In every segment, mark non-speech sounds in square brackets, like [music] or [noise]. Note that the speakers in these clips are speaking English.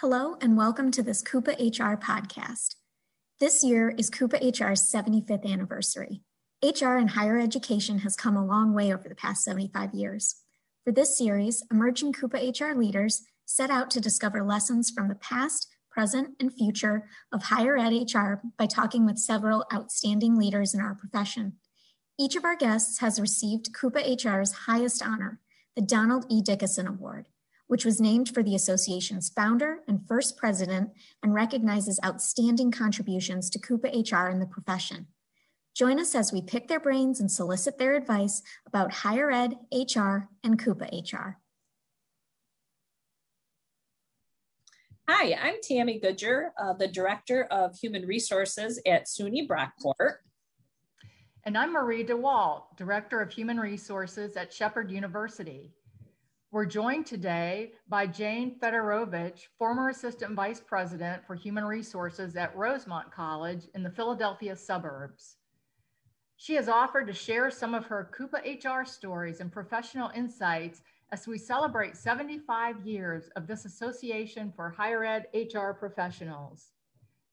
Hello, and welcome to this CUPA-HR podcast. This year is CUPA-HR's 75th anniversary. HR in higher education has come a long way over the past 75 years. For this series, emerging CUPA-HR leaders set out to discover lessons from the past, present, and future of higher ed HR by talking with several outstanding leaders in our profession. Each of our guests has received CUPA-HR's highest honor, the Donald E. Dickerson Award which was named for the association's founder and first president and recognizes outstanding contributions to CUPA-HR in the profession. Join us as we pick their brains and solicit their advice about higher ed, HR, and CUPA-HR. Hi, I'm Tammy Goodger, uh, the Director of Human Resources at SUNY Brockport. And I'm Marie DeWalt, Director of Human Resources at Shepherd University. We're joined today by Jane Fedorovich, former Assistant Vice President for Human Resources at Rosemont College in the Philadelphia suburbs. She has offered to share some of her CUPA-HR stories and professional insights as we celebrate 75 years of this Association for Higher Ed HR Professionals.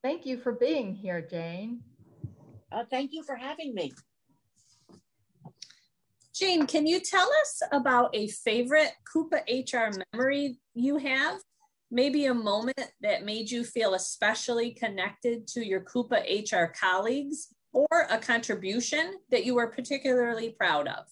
Thank you for being here, Jane. Uh, thank you for having me. Jane, can you tell us about a favorite CUPA-HR memory you have? Maybe a moment that made you feel especially connected to your CUPA-HR colleagues or a contribution that you were particularly proud of?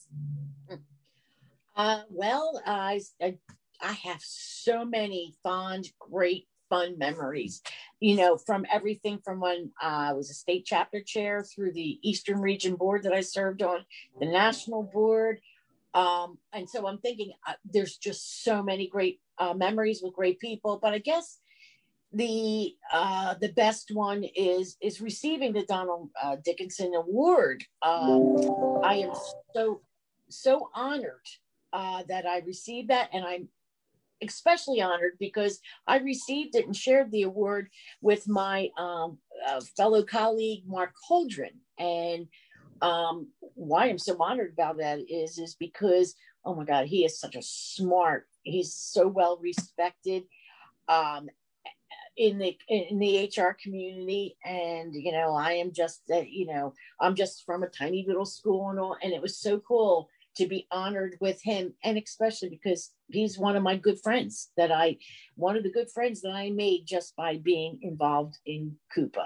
Uh, well, I, I have so many fond, great fun memories, you know, from everything from when uh, I was a state chapter chair through the Eastern Region Board that I served on, the national board. Um, and so I'm thinking uh, there's just so many great uh, memories with great people. But I guess the uh, the best one is is receiving the Donald uh, Dickerson Award. Um, I am so so honored uh, that I received that, and I'm especially honored because I received it and shared the award with my um, uh, fellow colleague Mark Holdren. And um, why I'm so honored about that is is because oh my God, he is such a smart. He's so well respected um, in the in the HR community, and you know I am just uh, you know I'm just from a tiny little school and all, and it was so cool to be honored with him. And especially because he's one of my good friends that i one of the good friends that i made just by being involved in CUPA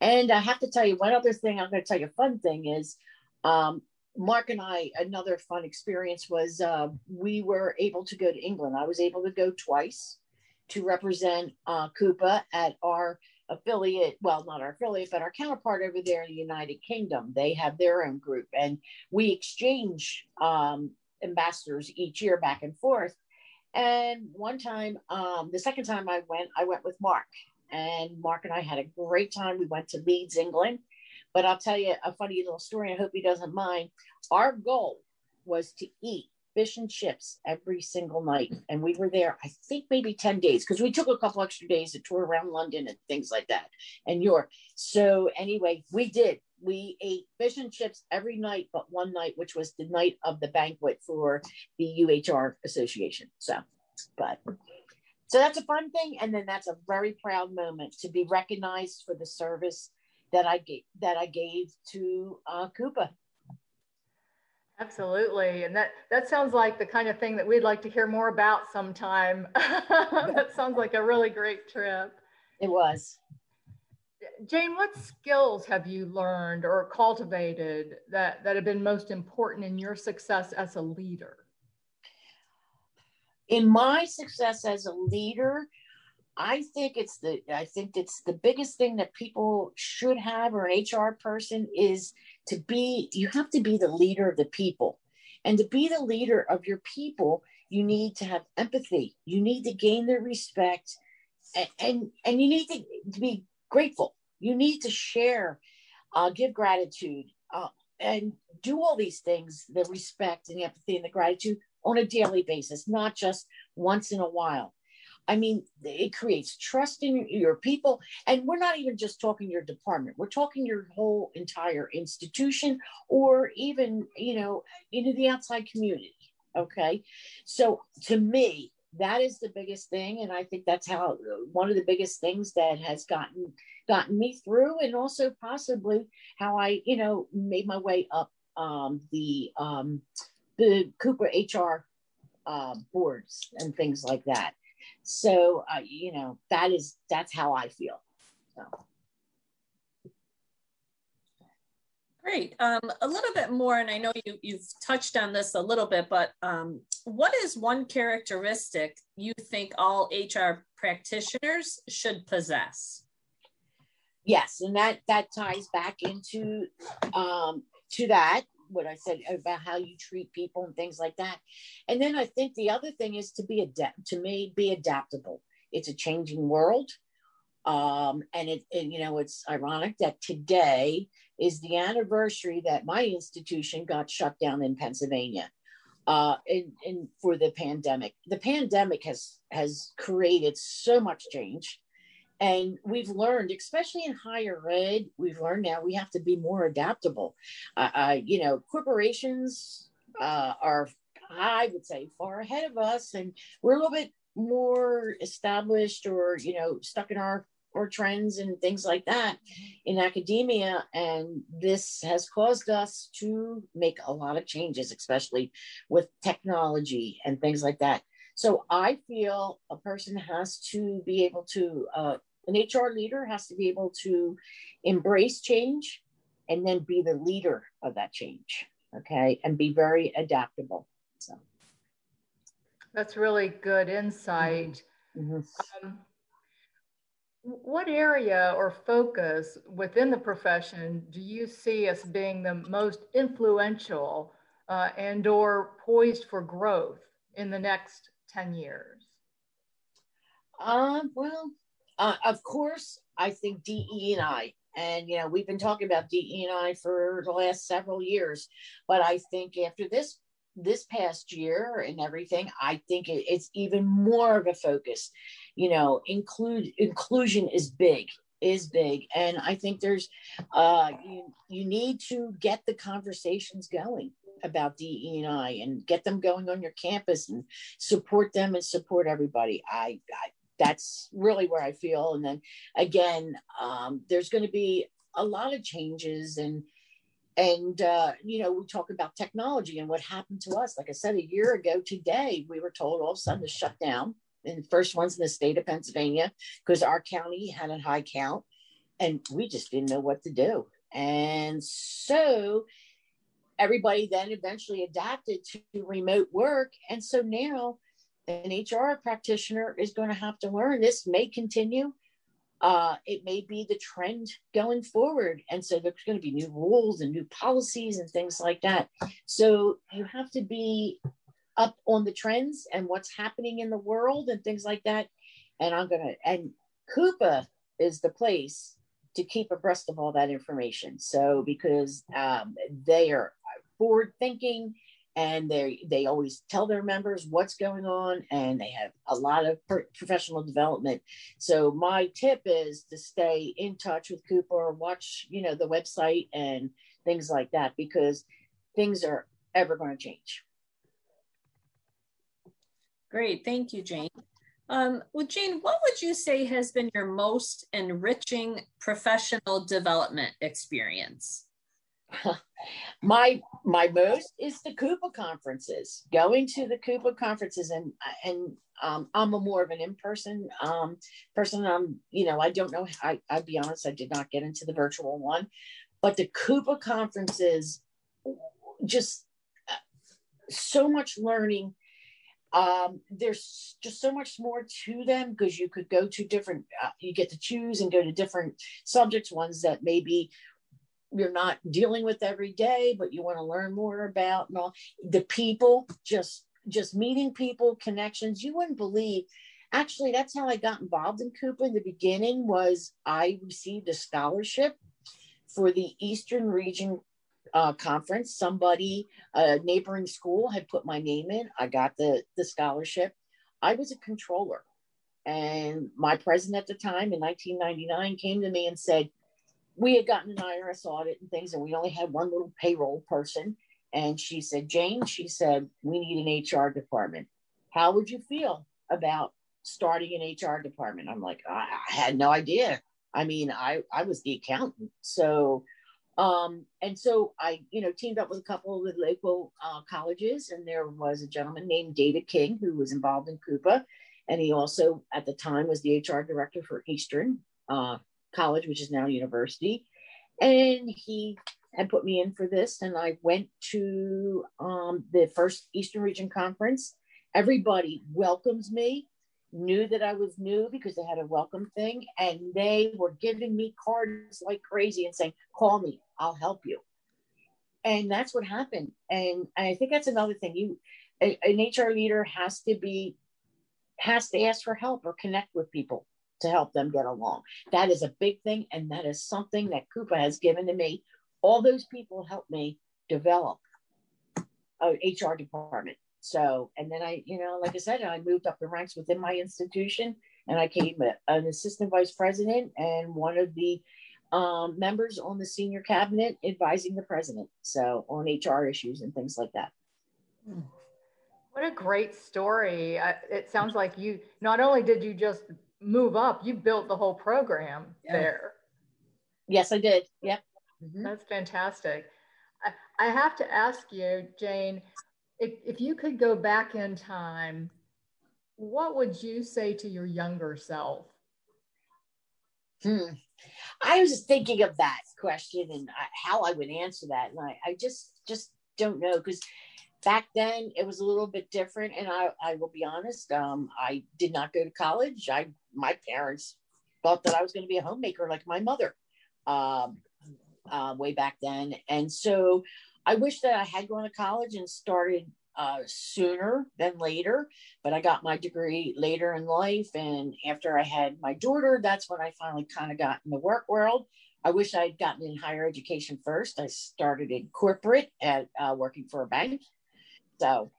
and i have to tell you one other thing i'm going to tell you a fun thing is um, mark and i another fun experience was uh, we were able to go to england. I was able to go twice to represent uh, CUPA at our affiliate, well, not our affiliate, but our counterpart over there in the United Kingdom. They have their own group, and we exchange um, ambassadors each year back and forth. And one time, um, the second time I went, I went with Mark, and Mark and I had a great time. We went to Leeds, England. But I'll tell you a funny little story. I hope he doesn't mind. Our goal was to eat fish and chips every single night. And we were there, I think maybe 10 days, because we took a couple extra days to tour around London and things like that and York. So anyway, we did. We ate fish and chips every night, but one night, which was the night of the banquet for the UHR Association. So, but so that's a fun thing. And then that's a very proud moment to be recognized for the service that I gave that I gave to uh, CUPA Absolutely. And that, that sounds like the kind of thing that we'd like to hear more about sometime. [laughs] that sounds like a really great trip. It was. Jane, what skills have you learned or cultivated that, that have been most important in your success as a leader? In my success as a leader, I think it's the I think it's the biggest thing that people should have or an HR person is to be you have to be the leader of the people. And to be the leader of your people, you need to have empathy. You need to gain their respect and and, and you need to, to be grateful. You need to share, uh, give gratitude, uh, and do all these things, the respect and the empathy and the gratitude on a daily basis, not just once in a while. I mean, it creates trust in your people. And we're not even just talking your department, we're talking your whole entire institution or even, you know, into the outside community. Okay. So to me, that is the biggest thing and i think that's how one of the biggest things that has gotten gotten me through and also possibly how i you know made my way up um, the um, the cooper hr uh, boards and things like that so uh, you know that is that's how i feel so. Great. Um, a little bit more, and I know you, you've touched on this a little bit, but um, what is one characteristic you think all HR practitioners should possess? Yes, and that that ties back into um, to that what I said about how you treat people and things like that. And then I think the other thing is to be adapt to me be adaptable. It's a changing world. Um, and it, you know, it's ironic that today is the anniversary that my institution got shut down in Pennsylvania uh, in, in for the pandemic. The pandemic has has created so much change, and we've learned, especially in higher ed, we've learned now we have to be more adaptable. Uh, uh, you know, corporations uh, are, I would say, far ahead of us, and we're a little bit more established or you know stuck in our or trends and things like that in academia. And this has caused us to make a lot of changes, especially with technology and things like that. So I feel a person has to be able to, uh, an HR leader has to be able to embrace change and then be the leader of that change. Okay. And be very adaptable. So that's really good insight. Mm-hmm. Um, what area or focus within the profession do you see as being the most influential uh, and or poised for growth in the next 10 years? Um, well, uh, of course, I think DE and I, and you know, we've been talking about DE and I for the last several years, but I think after this this past year and everything, I think it, it's even more of a focus. You know, include inclusion is big is big and i think there's uh you, you need to get the conversations going about DE and I and get them going on your campus and support them and support everybody. I, I that's really where I feel. And then again, um, there's going to be a lot of changes and and uh, you know we talk about technology and what happened to us like i said a year ago today we were told all of a sudden to shut down and the first ones in the state of pennsylvania because our county had a high count and we just didn't know what to do and so everybody then eventually adapted to remote work and so now an hr practitioner is going to have to learn this may continue uh, it may be the trend going forward. And so there's going to be new rules and new policies and things like that. So you have to be up on the trends and what's happening in the world and things like that. And I'm going to, and CUPA is the place to keep abreast of all that information. So because um, they are forward thinking and they they always tell their members what's going on and they have a lot of professional development. So my tip is to stay in touch with CUPA watch you know the website and things like that because things are ever going to change. Great thank you jane. Um, well jane what would you say has been your most enriching professional development experience [laughs] my my most is the CUPA conferences. Going to the CUPA conferences, and and um, I'm a more of an in person um, person. I'm you know I don't know. I I'd be honest, I did not get into the virtual one, but the CUPA conferences, just so much learning. Um, there's just so much more to them because you could go to different. Uh, you get to choose and go to different subjects. Ones that maybe you're not dealing with every day, but you want to learn more about and all the people, just just meeting people, connections. You wouldn't believe. Actually, that's how I got involved in CUPA in the beginning. Was I received a scholarship for the Eastern Region uh, conference. Somebody, a neighboring school, had put my name in. I got the the scholarship. I was a controller, and my president at the time in 1999 came to me and said, we had gotten an IRS audit and things, and we only had one little payroll person. And she said, Jane, she said, we need an HR department. How would you feel about starting an HR department. I'm like, I, I had no idea. I mean, I, I was the accountant. So, um, and so I, you know, teamed up with a couple of the local uh, colleges, and there was a gentleman named David King who was involved in CUPA, and he also at the time was the HR director for Eastern uh, College, which is now university, and he had put me in for this, and I went to um, the first Eastern Region Conference. Everybody welcomes me knew that I was new because they had a welcome thing and they were giving me cards like crazy and saying, call me, I'll help you. And that's what happened. And I think that's another thing. You an HR leader has to be has to ask for help or connect with people to help them get along. That is a big thing. And that is something that CUPA has given to me. All those people helped me develop a HR department so, and then I, you know, like I said, I moved up the ranks within my institution and I came an assistant vice president and one of the um, members on the senior cabinet advising the president. So, on HR issues and things like that. What a great story. it sounds like you not only did you just move up, you built the whole program yeah. there. Yes, I did. Yep. Mm-hmm. That's fantastic. I, I have to ask you, Jane, if, if you could go back in time, what would you say to your younger self? Hmm. I was thinking of that question and how I would answer that, and I, I just just don't know because back then it was a little bit different. And I, I will be honest, um, I did not go to college. I my parents thought that I was going to be a homemaker like my mother, um, uh, way back then, and so I wish that I had gone to college and started uh, sooner than later, but I got my degree later in life. And after I had my daughter, that's when I finally kind of got in the work world. I wish I had gotten in higher education first. I started in corporate at uh, working for a bank. So,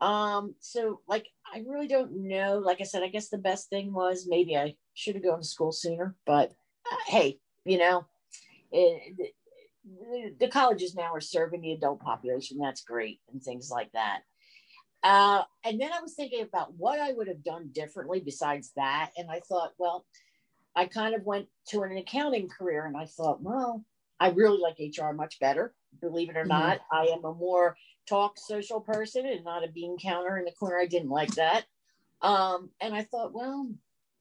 um, so like I really don't know. Like I said, I guess the best thing was maybe I should have gone to school sooner. But uh, hey, you know, it, the colleges now are serving the adult population. That's great and things like that. Uh, and then I was thinking about what I would have done differently besides that. And I thought, well, I kind of went to an accounting career and I thought, well, I really like HR much better. Believe it or mm-hmm. not, I am a more talk social person and not a bean counter in the corner. I didn't like that. Um, and I thought, well,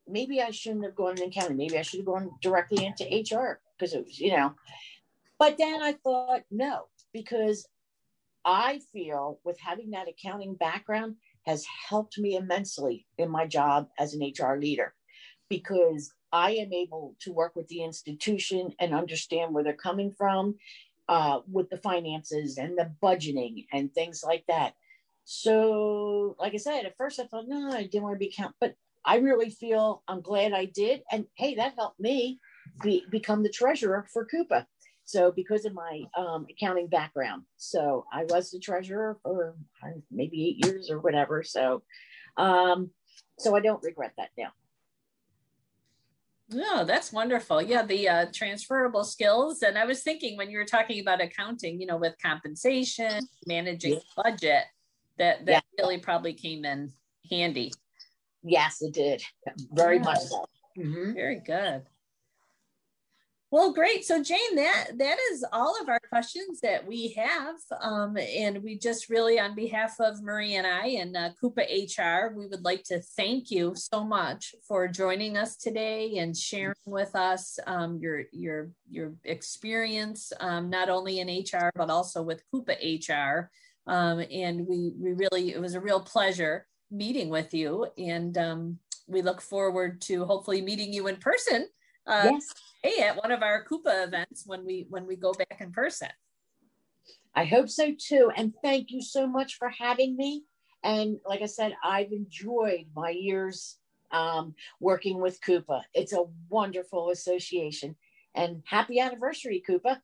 maybe I shouldn't have gone in accounting. Maybe I should have gone directly into HR because it was, you know, but then I thought, no, because I feel with having that accounting background has helped me immensely in my job as an HR leader because I am able to work with the institution and understand where they're coming from uh, with the finances and the budgeting and things like that. So, like I said, at first I thought, no, I didn't want to be account, but I really feel I'm glad I did. And hey, that helped me be, become the treasurer for CUPA. So because of my um, accounting background, so I was the treasurer for maybe eight years or whatever. So, um, so I don't regret that now. No, that's wonderful. Yeah, the uh, transferable skills. And I was thinking when you were talking about accounting, you know, with compensation, managing yeah. budget, that that yeah. really probably came in handy. Yes, it did. Very yeah. much so. Mm-hmm. Very good. Well, great. So Jane, that that is all of our questions that we have, um, and we just really, on behalf of Marie and I and uh, CUPA-HR, we would like to thank you so much for joining us today and sharing with us um, your your your experience, um, not only in HR but also with CUPA-HR. Um, and we we really it was a real pleasure meeting with you, and um, we look forward to hopefully meeting you in person. Uh, yes hey at one of our CUPA events when we when we go back in person. I hope so too. And thank you so much for having me. And like I said, I've enjoyed my years um, working with CUPA. It's a wonderful association. And happy anniversary, CUPA.